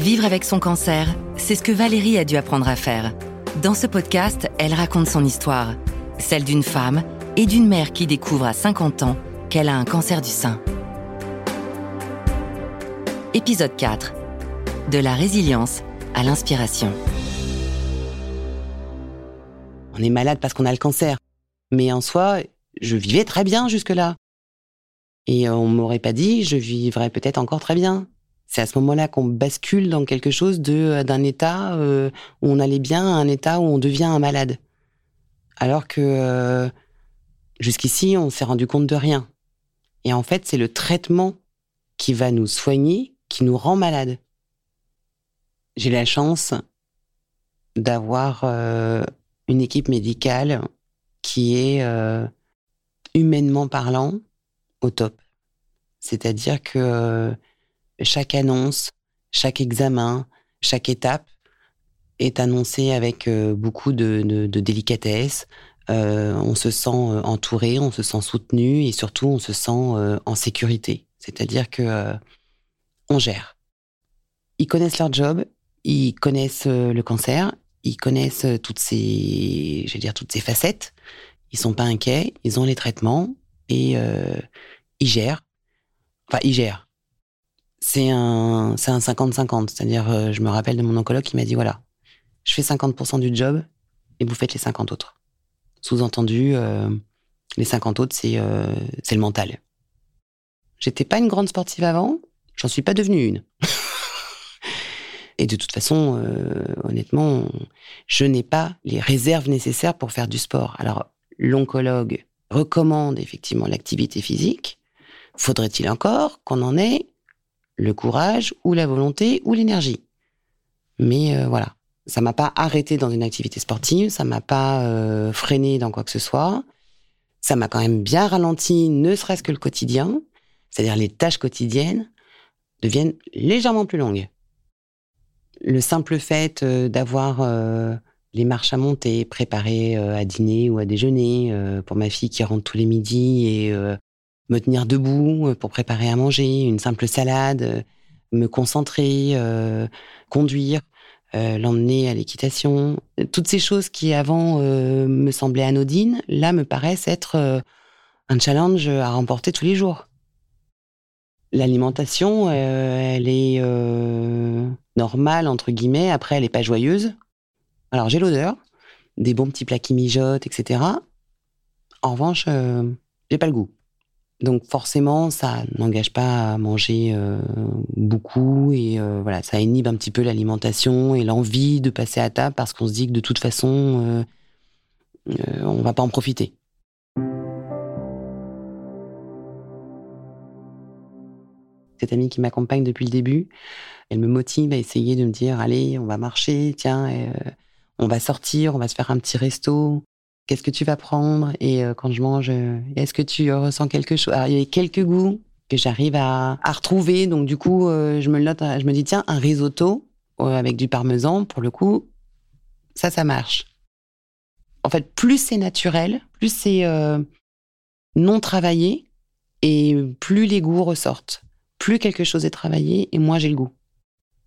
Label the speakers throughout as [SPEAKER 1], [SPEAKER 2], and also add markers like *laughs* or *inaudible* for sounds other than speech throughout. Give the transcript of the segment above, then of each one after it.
[SPEAKER 1] Vivre avec son cancer, c'est ce que Valérie a dû apprendre à faire. Dans ce podcast, elle raconte son histoire, celle d'une femme et d'une mère qui découvre à 50 ans qu'elle a un cancer du sein. Épisode 4. De la résilience à l'inspiration.
[SPEAKER 2] On est malade parce qu'on a le cancer. Mais en soi, je vivais très bien jusque-là. Et on m'aurait pas dit, je vivrais peut-être encore très bien. C'est à ce moment-là qu'on bascule dans quelque chose de euh, d'un état euh, où on allait bien à un état où on devient un malade. Alors que euh, jusqu'ici, on s'est rendu compte de rien. Et en fait, c'est le traitement qui va nous soigner, qui nous rend malade. J'ai la chance d'avoir une équipe médicale qui est humainement parlant au top. C'est-à-dire que chaque annonce, chaque examen, chaque étape est annoncée avec euh, beaucoup de, délicatesse. Euh, on se sent euh, entouré, on se sent soutenu et surtout on se sent en sécurité. C'est-à-dire que on gère. Ils connaissent leur job, ils connaissent le cancer, ils connaissent toutes ces, je dire toutes ces facettes. Ils sont pas inquiets, ils ont les traitements et ils gèrent. Enfin, ils gèrent c'est un c'est un 50-50. C'est-à-dire, euh, je me rappelle de mon oncologue qui m'a dit voilà, je fais 50% du job et vous faites les 50 autres. Sous-entendu, euh, les 50 autres, c'est euh, c'est le mental. J'étais pas une grande sportive avant, j'en suis pas devenue une. *laughs* et de toute façon, honnêtement, je n'ai pas les réserves nécessaires pour faire du sport. Alors, l'oncologue recommande effectivement l'activité physique. Faudrait-il encore qu'on en ait le courage ou la volonté ou l'énergie. Mais euh, voilà, ça m'a pas arrêté dans une activité sportive, ça m'a pas euh, freiné dans quoi que ce soit. Ça m'a quand même bien ralenti, ne serait-ce que le quotidien, c'est-à-dire les tâches quotidiennes deviennent légèrement plus longues. Le simple fait euh, d'avoir les marches à monter, préparer à dîner ou à déjeuner pour ma fille qui rentre tous les midis et me tenir debout euh, pour préparer à manger, une simple salade, euh, me concentrer, euh, conduire, l'emmener à l'équitation. Toutes ces choses qui avant me semblaient anodines, là me paraissent être un challenge à remporter tous les jours. L'alimentation, elle est normale, entre guillemets. Après, elle n'est pas joyeuse. Alors, j'ai l'odeur, des bons petits plats qui mijotent, etc. En revanche, j'ai pas le goût. Donc forcément, ça n'engage pas à manger euh, beaucoup et euh, voilà, ça inhibe un petit peu l'alimentation et l'envie de passer à table parce qu'on se dit que de toute façon, euh, on va pas en profiter. Cette amie qui m'accompagne depuis le début, elle me motive à essayer de me dire allez, on va marcher, tiens, on va sortir, on va se faire un petit resto qu'est-ce que tu vas prendre et euh, quand je mange, euh, est-ce que tu ressens quelque chose il y avait quelques goûts que j'arrive à, retrouver, donc du coup, euh, je me note, je me dis tiens, un risotto avec du parmesan, pour le coup, ça, ça marche. En fait, plus c'est naturel, plus c'est non travaillé et plus les goûts ressortent. Plus quelque chose est travaillé et moins j'ai le goût.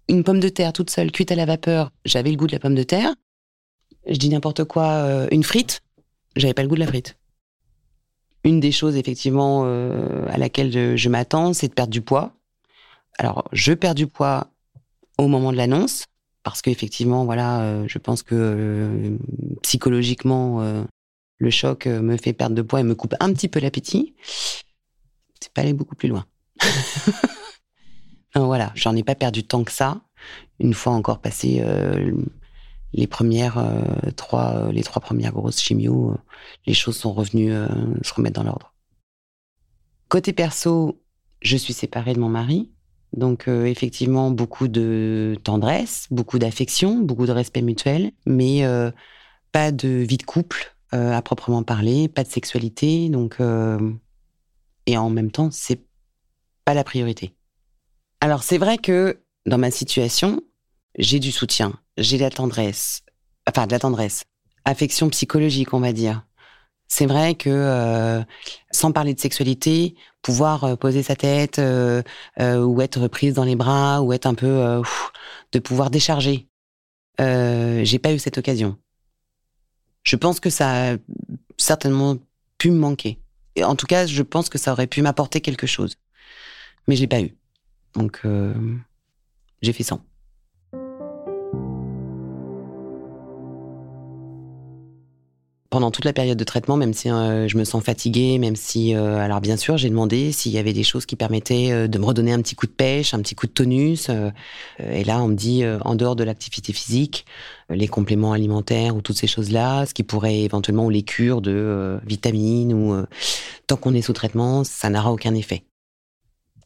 [SPEAKER 2] Une pomme de terre toute seule, cuite à la vapeur, j'avais le goût de la pomme de terre. Je dis n'importe quoi, une frite, j'avais pas le goût de la frite. Une des choses effectivement euh, à laquelle je, m'attends, c'est de perdre du poids. Alors, je perds du poids au moment de l'annonce parce qu'effectivement, voilà, euh, je pense que euh, psychologiquement, le choc me fait perdre de poids et me coupe un petit peu l'appétit. C'est pas aller beaucoup plus loin. *laughs* voilà, j'en ai pas perdu tant que ça. Une fois encore passé les premières euh, trois, euh, les trois premières grosses chimios, euh, les choses sont revenues se remettre dans l'ordre. Côté perso, je suis séparée de mon mari, donc effectivement beaucoup de tendresse, beaucoup d'affection, beaucoup de respect mutuel, mais pas de vie de couple à proprement parler, pas de sexualité, donc et en même temps c'est pas la priorité. Alors c'est vrai que dans ma situation, j'ai du soutien, j'ai de la tendresse, enfin de la tendresse, affection psychologique, on va dire. C'est vrai que euh, sans parler de sexualité, pouvoir euh, poser sa tête euh, ou être prise dans les bras ou être un peu de pouvoir décharger, j'ai pas eu cette occasion. Je pense que ça a certainement pu me manquer. En tout cas, je pense que ça aurait pu m'apporter quelque chose, mais j'ai pas eu. Donc j'ai fait sans. Pendant toute la période de traitement, même si euh, je me sens fatiguée, même si, euh, alors bien sûr, j'ai demandé s'il y avait des choses qui permettaient euh, de me redonner un petit coup de pêche, un petit coup de tonus. et là, on me dit, en dehors de l'activité physique, les compléments alimentaires ou toutes ces choses-là, ce qui pourrait éventuellement, ou les cures de vitamines, ou tant qu'on est sous traitement, ça n'aura aucun effet.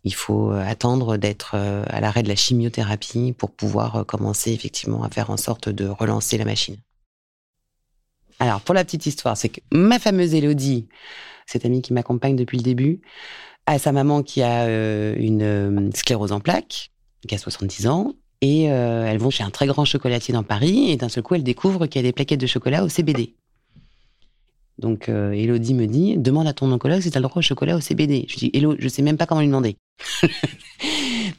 [SPEAKER 2] Il faut attendre d'être à l'arrêt de la chimiothérapie pour pouvoir commencer effectivement à faire en sorte de relancer la machine. Alors, pour la petite histoire, c'est que ma fameuse Élodie, cette amie qui m'accompagne depuis le début, a sa maman qui a euh, une euh, sclérose en plaques, qui a 70 ans, et euh, elles vont chez un très grand chocolatier dans Paris, et d'un seul coup, elle découvre qu'il y a des plaquettes de chocolat au CBD. Donc, Elodie me dit, demande à ton oncologue si tu as le droit au chocolat au CBD. Je dis, Hello, je sais même pas comment lui demander.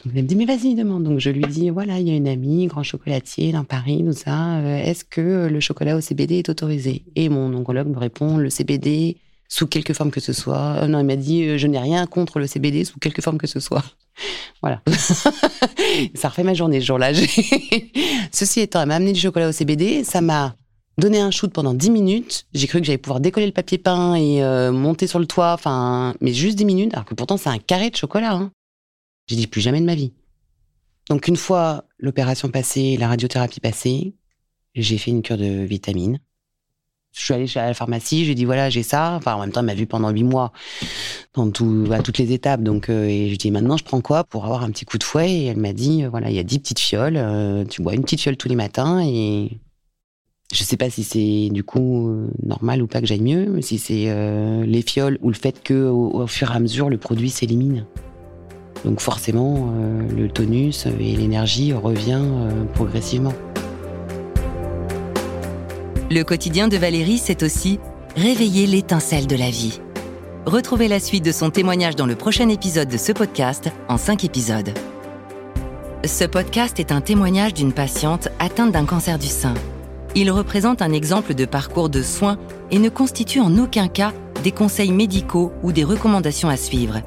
[SPEAKER 2] Elle me dit mais vas-y demande. Donc je lui dis voilà il y a une amie grand chocolatier dans Paris tout ça. Euh, est-ce que le chocolat au CBD est autorisé? Et mon oncologue me répond le CBD sous quelque forme que ce soit. Euh, non il m'a dit euh, je n'ai rien contre le CBD sous quelque forme que ce soit. *laughs* Voilà. *laughs* ça refait ma journée ce jour-là. *laughs* Ceci étant, elle m'a amené du chocolat au CBD. Ça m'a donné un shoot pendant 10 minutes. J'ai cru que j'allais pouvoir décoller le papier peint et monter sur le toit. Enfin, mais juste 10 minutes. Alors que pourtant, c'est un carré de chocolat. Hein. J'ai dit plus jamais de ma vie. Donc une fois l'opération passée, la radiothérapie passée, j'ai fait une cure de vitamines. Je suis allée chez la pharmacie, j'ai dit voilà j'ai ça. Enfin en même temps elle m'a vu pendant huit mois dans tout, à toutes les étapes. Donc euh, et je dis maintenant je prends quoi pour avoir un petit coup de fouet? Et elle m'a dit euh, voilà il y a dix petites fioles, euh, tu bois une petite fiole tous les matins et je sais pas si c'est du coup normal ou pas que j'aille mieux, si c'est les fioles ou le fait que au fur et à mesure le produit s'élimine. Donc forcément, euh, le tonus et l'énergie revient euh, progressivement.
[SPEAKER 1] Le quotidien de Valérie, c'est aussi réveiller l'étincelle de la vie. Retrouvez la suite de son témoignage dans le prochain épisode de ce podcast en cinq épisodes. Ce podcast est un témoignage d'une patiente atteinte d'un cancer du sein. Il représente un exemple de parcours de soins et ne constitue en aucun cas des conseils médicaux ou des recommandations à suivre.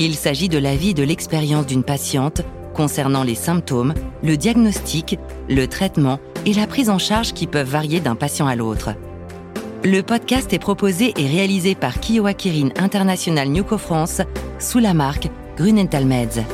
[SPEAKER 1] Il s'agit de l'avis de l'expérience d'une patiente concernant les symptômes, le diagnostic, le traitement et la prise en charge qui peuvent varier d'un patient à l'autre. Le podcast est proposé et réalisé par Kiowa Kirin International Newco France sous la marque Grunenthal Meds.